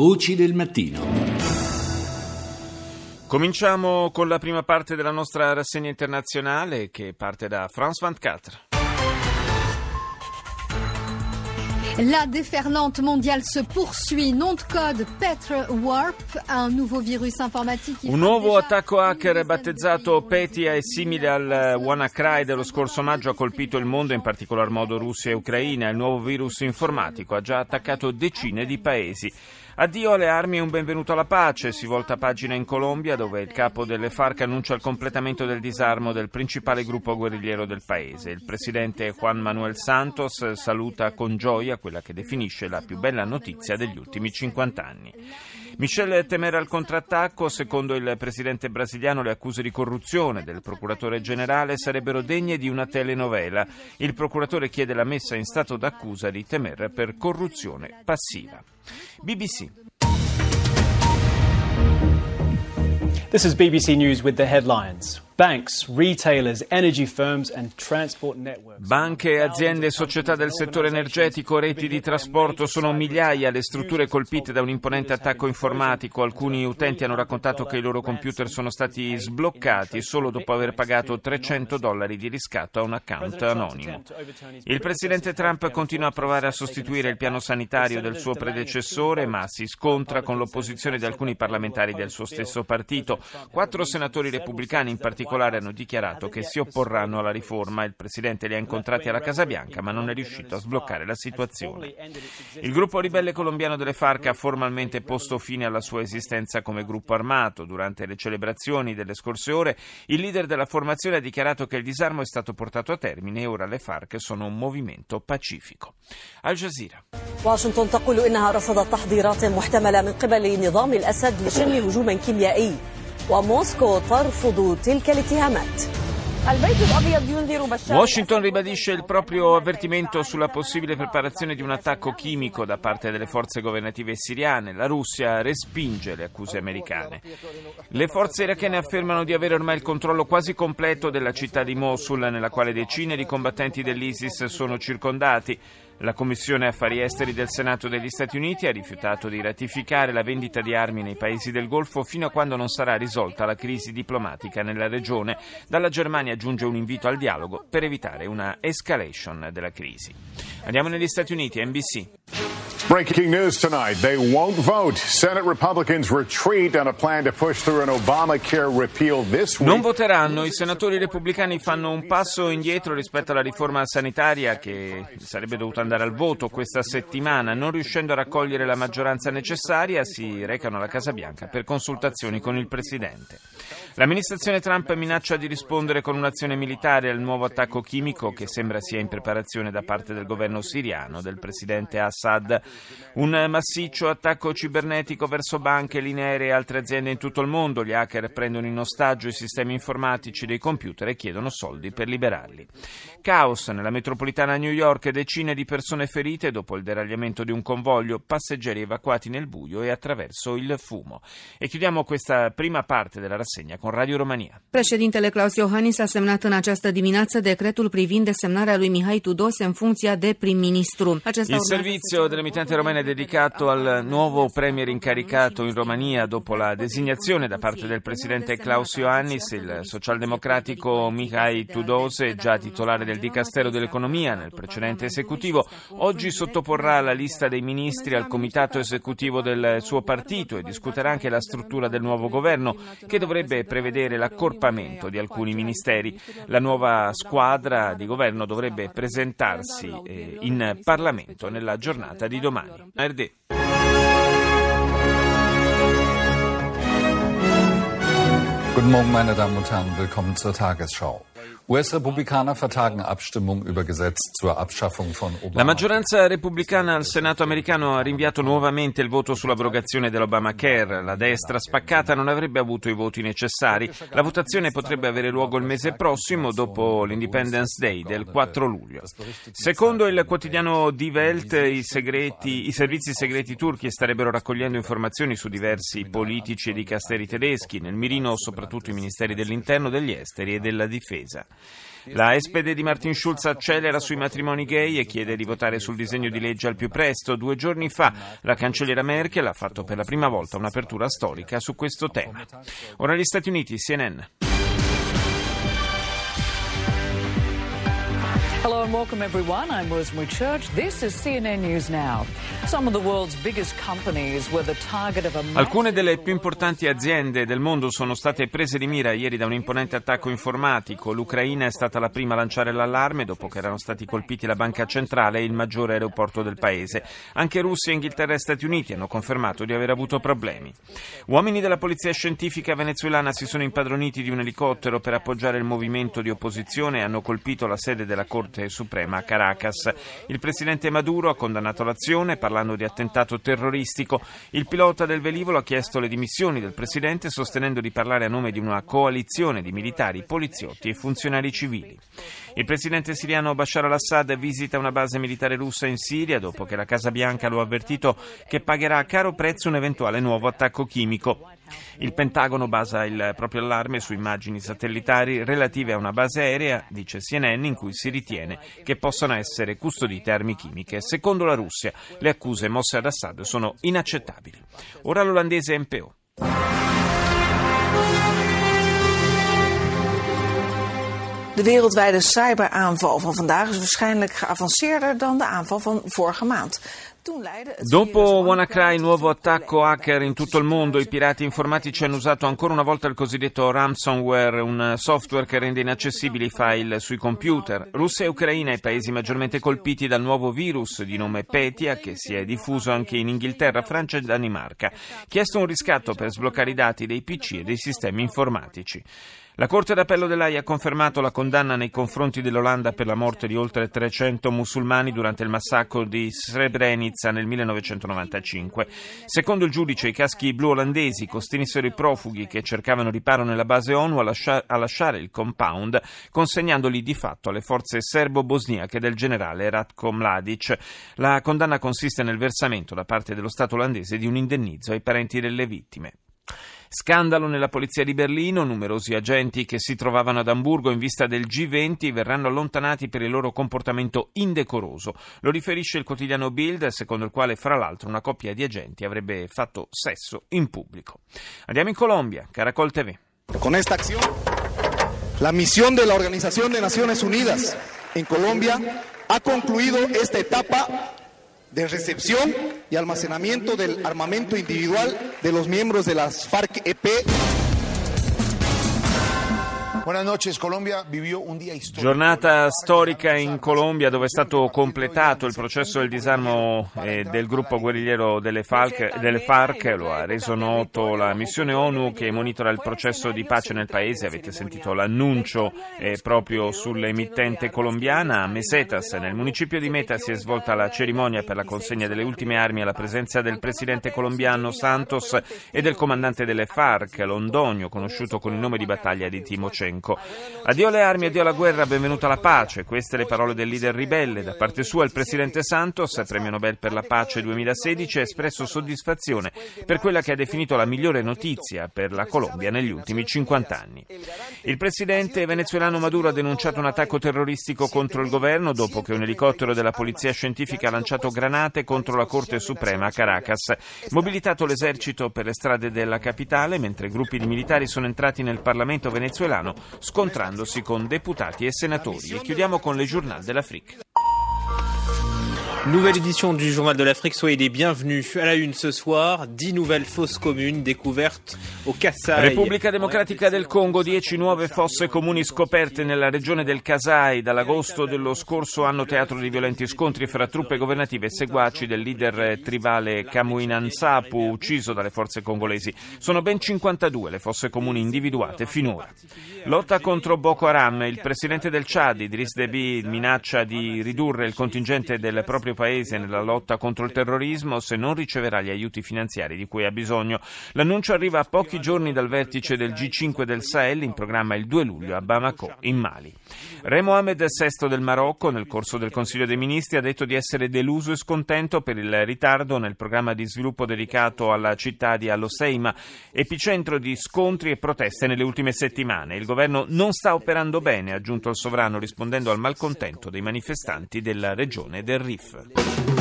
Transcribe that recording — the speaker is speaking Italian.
Voci del mattino. Cominciamo con la prima parte della nostra rassegna internazionale che parte da France 24. La déferlante mondiale se poursuit. Nom de code Petre Warp, un nouveau virus informatique. Un nuovo attacco hacker battezzato Petia e simile al WannaCry dello scorso maggio ha colpito il mondo, in particolar modo Russia e Ucraina. Il nuovo virus informatico ha già attaccato decine di paesi. Addio alle armi e un benvenuto alla pace. Si volta pagina in Colombia dove il capo delle FARC annuncia il completamento del disarmo del principale gruppo guerrigliero del paese. Il presidente Juan Manuel Santos saluta con gioia quella che definisce la più bella notizia degli ultimi 50 anni. Michel temere al contrattacco, secondo il presidente brasiliano le accuse di corruzione del procuratore generale sarebbero degne di una telenovela. Il procuratore chiede la messa in stato d'accusa di Temer per corruzione passiva. BBC. This is BBC News with the headlines. Banche, aziende società del settore energetico, reti di trasporto sono migliaia le strutture colpite da un imponente attacco informatico. Alcuni utenti hanno raccontato che i loro computer sono stati sbloccati solo dopo aver pagato 300 dollari di riscatto a un account anonimo. Il presidente Trump continua a provare a sostituire il piano sanitario del suo predecessore, ma si scontra con l'opposizione di alcuni parlamentari del suo stesso partito. Quattro senatori repubblicani in particolare particolare hanno dichiarato che si opporranno alla riforma. Il presidente li ha incontrati alla Casa Bianca, ma non è riuscito a sbloccare la situazione. Il gruppo ribelle colombiano delle FARC ha formalmente posto fine alla sua esistenza come gruppo armato. Durante le celebrazioni delle scorse ore, il leader della formazione ha dichiarato che il disarmo è stato portato a termine e ora le FARC sono un movimento pacifico. Al Jazeera. واشنطن تقول انها رصدت تحضيرات محتمله من قبل نظام الاسد لشن هجوم كيميائي وموسكو ترفض تلك الاتهامات Washington ribadisce il proprio avvertimento sulla possibile preparazione di un attacco chimico da parte delle forze governative siriane. La Russia respinge le accuse americane. Le forze irachene affermano di avere ormai il controllo quasi completo della città di Mosul, nella quale decine di combattenti dell'ISIS sono circondati. La Commissione Affari Esteri del Senato degli Stati Uniti ha rifiutato di ratificare la vendita di armi nei paesi del Golfo fino a quando non sarà risolta la crisi diplomatica nella regione. Dalla Germania giunge un invito al dialogo per evitare una escalation della crisi. Andiamo negli Stati Uniti, NBC. Breaking news tonight. They won't vote. Senate Republicans retreat on a plan to push through an Obamacare repeal this week. Non voteranno. I senatori repubblicani fanno un passo indietro rispetto alla riforma sanitaria che sarebbe dovuta andare al voto questa settimana. Non riuscendo a raccogliere la maggioranza necessaria, si recano alla Casa Bianca per consultazioni con il Presidente. L'amministrazione Trump minaccia di rispondere con un'azione militare al nuovo attacco chimico che sembra sia in preparazione da parte del governo siriano del presidente Assad. Un massiccio attacco cibernetico verso banche, linee aeree e altre aziende in tutto il mondo. Gli hacker prendono in ostaggio i sistemi informatici dei computer e chiedono soldi per liberarli. Caos nella metropolitana New York, decine di persone ferite dopo il deragliamento di un convoglio, passeggeri evacuati nel buio e attraverso il fumo. E chiudiamo questa prima parte della rassegna con Radio Romania. Președintele Claus Iohannis a semnat în această dimineață decretul privind desemnarea lui Mihai Tudose în funcția de prim-ministru. Acesta Il servizio dell'emittente romana è dedicato al nuovo premier incaricato in Romania dopo la designazione da parte del presidente Klaus Iohannis, il socialdemocratico Mihai Tudose, già titolare del Dicastero dell'Economia nel precedente esecutivo, oggi sottoporrà la lista dei ministri al comitato esecutivo del suo partito e discuterà anche la struttura del nuovo governo che dovrebbe prevedere l'accorpamento di alcuni ministeri. La nuova squadra di governo dovrebbe presentarsi eh, in Parlamento nella giornata di domani. Guten Morgen, meine Damen und Herren. Willkommen zur Tagesschau. US-Republikaner vertagen Abstimmung über Gesetz zur Abschaffung von Obama. La maggioranza repubblicana al Senato americano ha rinviato nuovamente il voto sull'abrogazione dell'Obamacare. La destra spaccata non avrebbe avuto i voti necessari. La votazione potrebbe avere luogo il mese prossimo, dopo l'Independence Day del 4 luglio. Secondo il quotidiano Die Welt, i, segreti, i servizi segreti turchi starebbero raccogliendo informazioni su diversi politici e dicasteri tedeschi, nel mirino soprattutto i ministeri dell'interno, degli esteri e della difesa. La SPD di Martin Schulz accelera sui matrimoni gay e chiede di votare sul disegno di legge al più presto. Due giorni fa la cancelliera Merkel ha fatto per la prima volta un'apertura storica su questo tema. Ora gli Stati Uniti, CNN. And welcome everyone. I'm Rosemary Church. This is CNN News Now. Some of the world's biggest companies were the target of a Alcune delle più importanti aziende del mondo sono state prese di mira ieri da un imponente attacco informatico. L'Ucraina è stata la prima a lanciare l'allarme dopo che erano stati colpiti la banca centrale e il maggiore aeroporto del paese. Anche Russia, Inghilterra e Stati Uniti hanno confermato di aver avuto problemi. Uomini della polizia scientifica venezuelana si sono impadroniti di un elicottero per appoggiare il movimento di opposizione e hanno colpito la sede della Corte Corte Suprema a Caracas. Il presidente Maduro ha condannato l'azione parlando di attentato terroristico. Il pilota del velivolo ha chiesto le dimissioni del presidente sostenendo di parlare a nome di una coalizione di militari, poliziotti e funzionari civili. Il presidente siriano Bashar al-Assad visita una base militare russa in Siria dopo che la Casa Bianca lo ha avvertito che pagherà a caro prezzo un eventuale nuovo attacco chimico. Il Pentagono basa il proprio allarme su immagini satellitari relative a una base aerea, dice CNN, in cui si ritiene che possano essere custodite armi chimiche. Secondo la Russia, le accuse mosse ad Assad sono inaccettabili. Ora l'olandese MPO. De wereldwijde cyberaanval van vandaag is waarschijnlijk geavanceerder dan de aanval van vorige maand. Dopo WannaCry, nuovo attacco hacker in tutto il mondo, i pirati informatici hanno usato ancora una volta il cosiddetto ransomware, un software che rende inaccessibili i file sui computer. Russia e Ucraina, i paesi maggiormente colpiti dal nuovo virus di nome Petia, che si è diffuso anche in Inghilterra, Francia e Danimarca. Chiesto un riscatto per sbloccare i dati dei PC e dei sistemi informatici. La Corte d'Appello dell'AIA ha confermato la condanna nei confronti dell'Olanda per la morte di oltre 300 musulmani durante il massacro di Srebrenica nel 1995. Secondo il giudice, i caschi blu olandesi costrinsero i profughi che cercavano riparo nella base ONU a, lascia- a lasciare il compound, consegnandoli di fatto alle forze serbo-bosniache del generale Ratko Mladic. La condanna consiste nel versamento da parte dello Stato olandese di un indennizzo ai parenti delle vittime. Scandalo nella polizia di Berlino, numerosi agenti che si trovavano ad Amburgo in vista del G20 verranno allontanati per il loro comportamento indecoroso. Lo riferisce il quotidiano Bild, secondo il quale fra l'altro una coppia di agenti avrebbe fatto sesso in pubblico. Andiamo in Colombia, Caracol TV. Con esta acción, la misión de la Organización de Naciones Unidas en Colombia ha concluido esta etapa de recepción y almacenamiento del armamento individual de los miembros de las FARC-EP Giornata storica in Colombia dove è stato completato il processo del disarmo eh, del gruppo guerrigliero delle, Falc, delle, FARC, lo ha reso noto la missione ONU che monitora il processo di pace nel paese, avete sentito l'annuncio eh, proprio sull'emittente colombiana. A Mesetas, nel municipio di Meta, si è svolta la cerimonia per la consegna delle ultime armi alla presenza del presidente colombiano Santos e del comandante delle FARC, Londonio, conosciuto con il nome di battaglia di Timochenko. Lukashenko. Addio alle armi, addio alla guerra, benvenuta la pace. Queste le parole del leader ribelle. Da parte sua il presidente Santos, premio Nobel per la pace 2016, ha espresso soddisfazione per quella che ha definito la migliore notizia per la Colombia negli ultimi 50 anni. Il presidente venezuelano Maduro ha denunciato un attacco terroristico contro il governo dopo che un elicottero della polizia scientifica ha lanciato granate contro la Corte Suprema a Caracas. Mobilitato l'esercito per le strade della capitale, mentre gruppi di militari sono entrati nel Parlamento venezuelano scontrandosi con deputati e senatori. E chiudiamo con le Journal de l'Afrique. Nouvelle édition du Journal de l'Afrique, soyez les bienvenus. À la une ce soir, 10 nouvelles fosses communes découvertes au Kassai. Repubblica Democratica del Congo, 10 nuove fosse comuni scoperte nella regione del Kasai. Dall'agosto dello scorso anno teatro di violenti scontri fra truppe governative e seguaci del leader tribale Kamuinan Nsapu, ucciso dalle forze congolesi. Sono ben 52 le fosse comuni individuate finora. Lotta contro Boko Haram. Il presidente del Chad, Idris Deby, minaccia di ridurre il contingente del proprio proprio paese nella lotta contro il terrorismo se non riceverà gli aiuti finanziari di cui ha bisogno. L'annuncio arriva a pochi giorni dal vertice del G5 del Sahel in programma il 2 luglio a Bamako, in Mali. Re Mohammed VI del Marocco, nel corso del Consiglio dei Ministri, ha detto di essere deluso e scontento per il ritardo nel programma di sviluppo dedicato alla città di Al-Hoceima, epicentro di scontri e proteste nelle ultime settimane. Il governo non sta operando bene, ha aggiunto il sovrano rispondendo al malcontento dei manifestanti della regione del Rif. Sierra.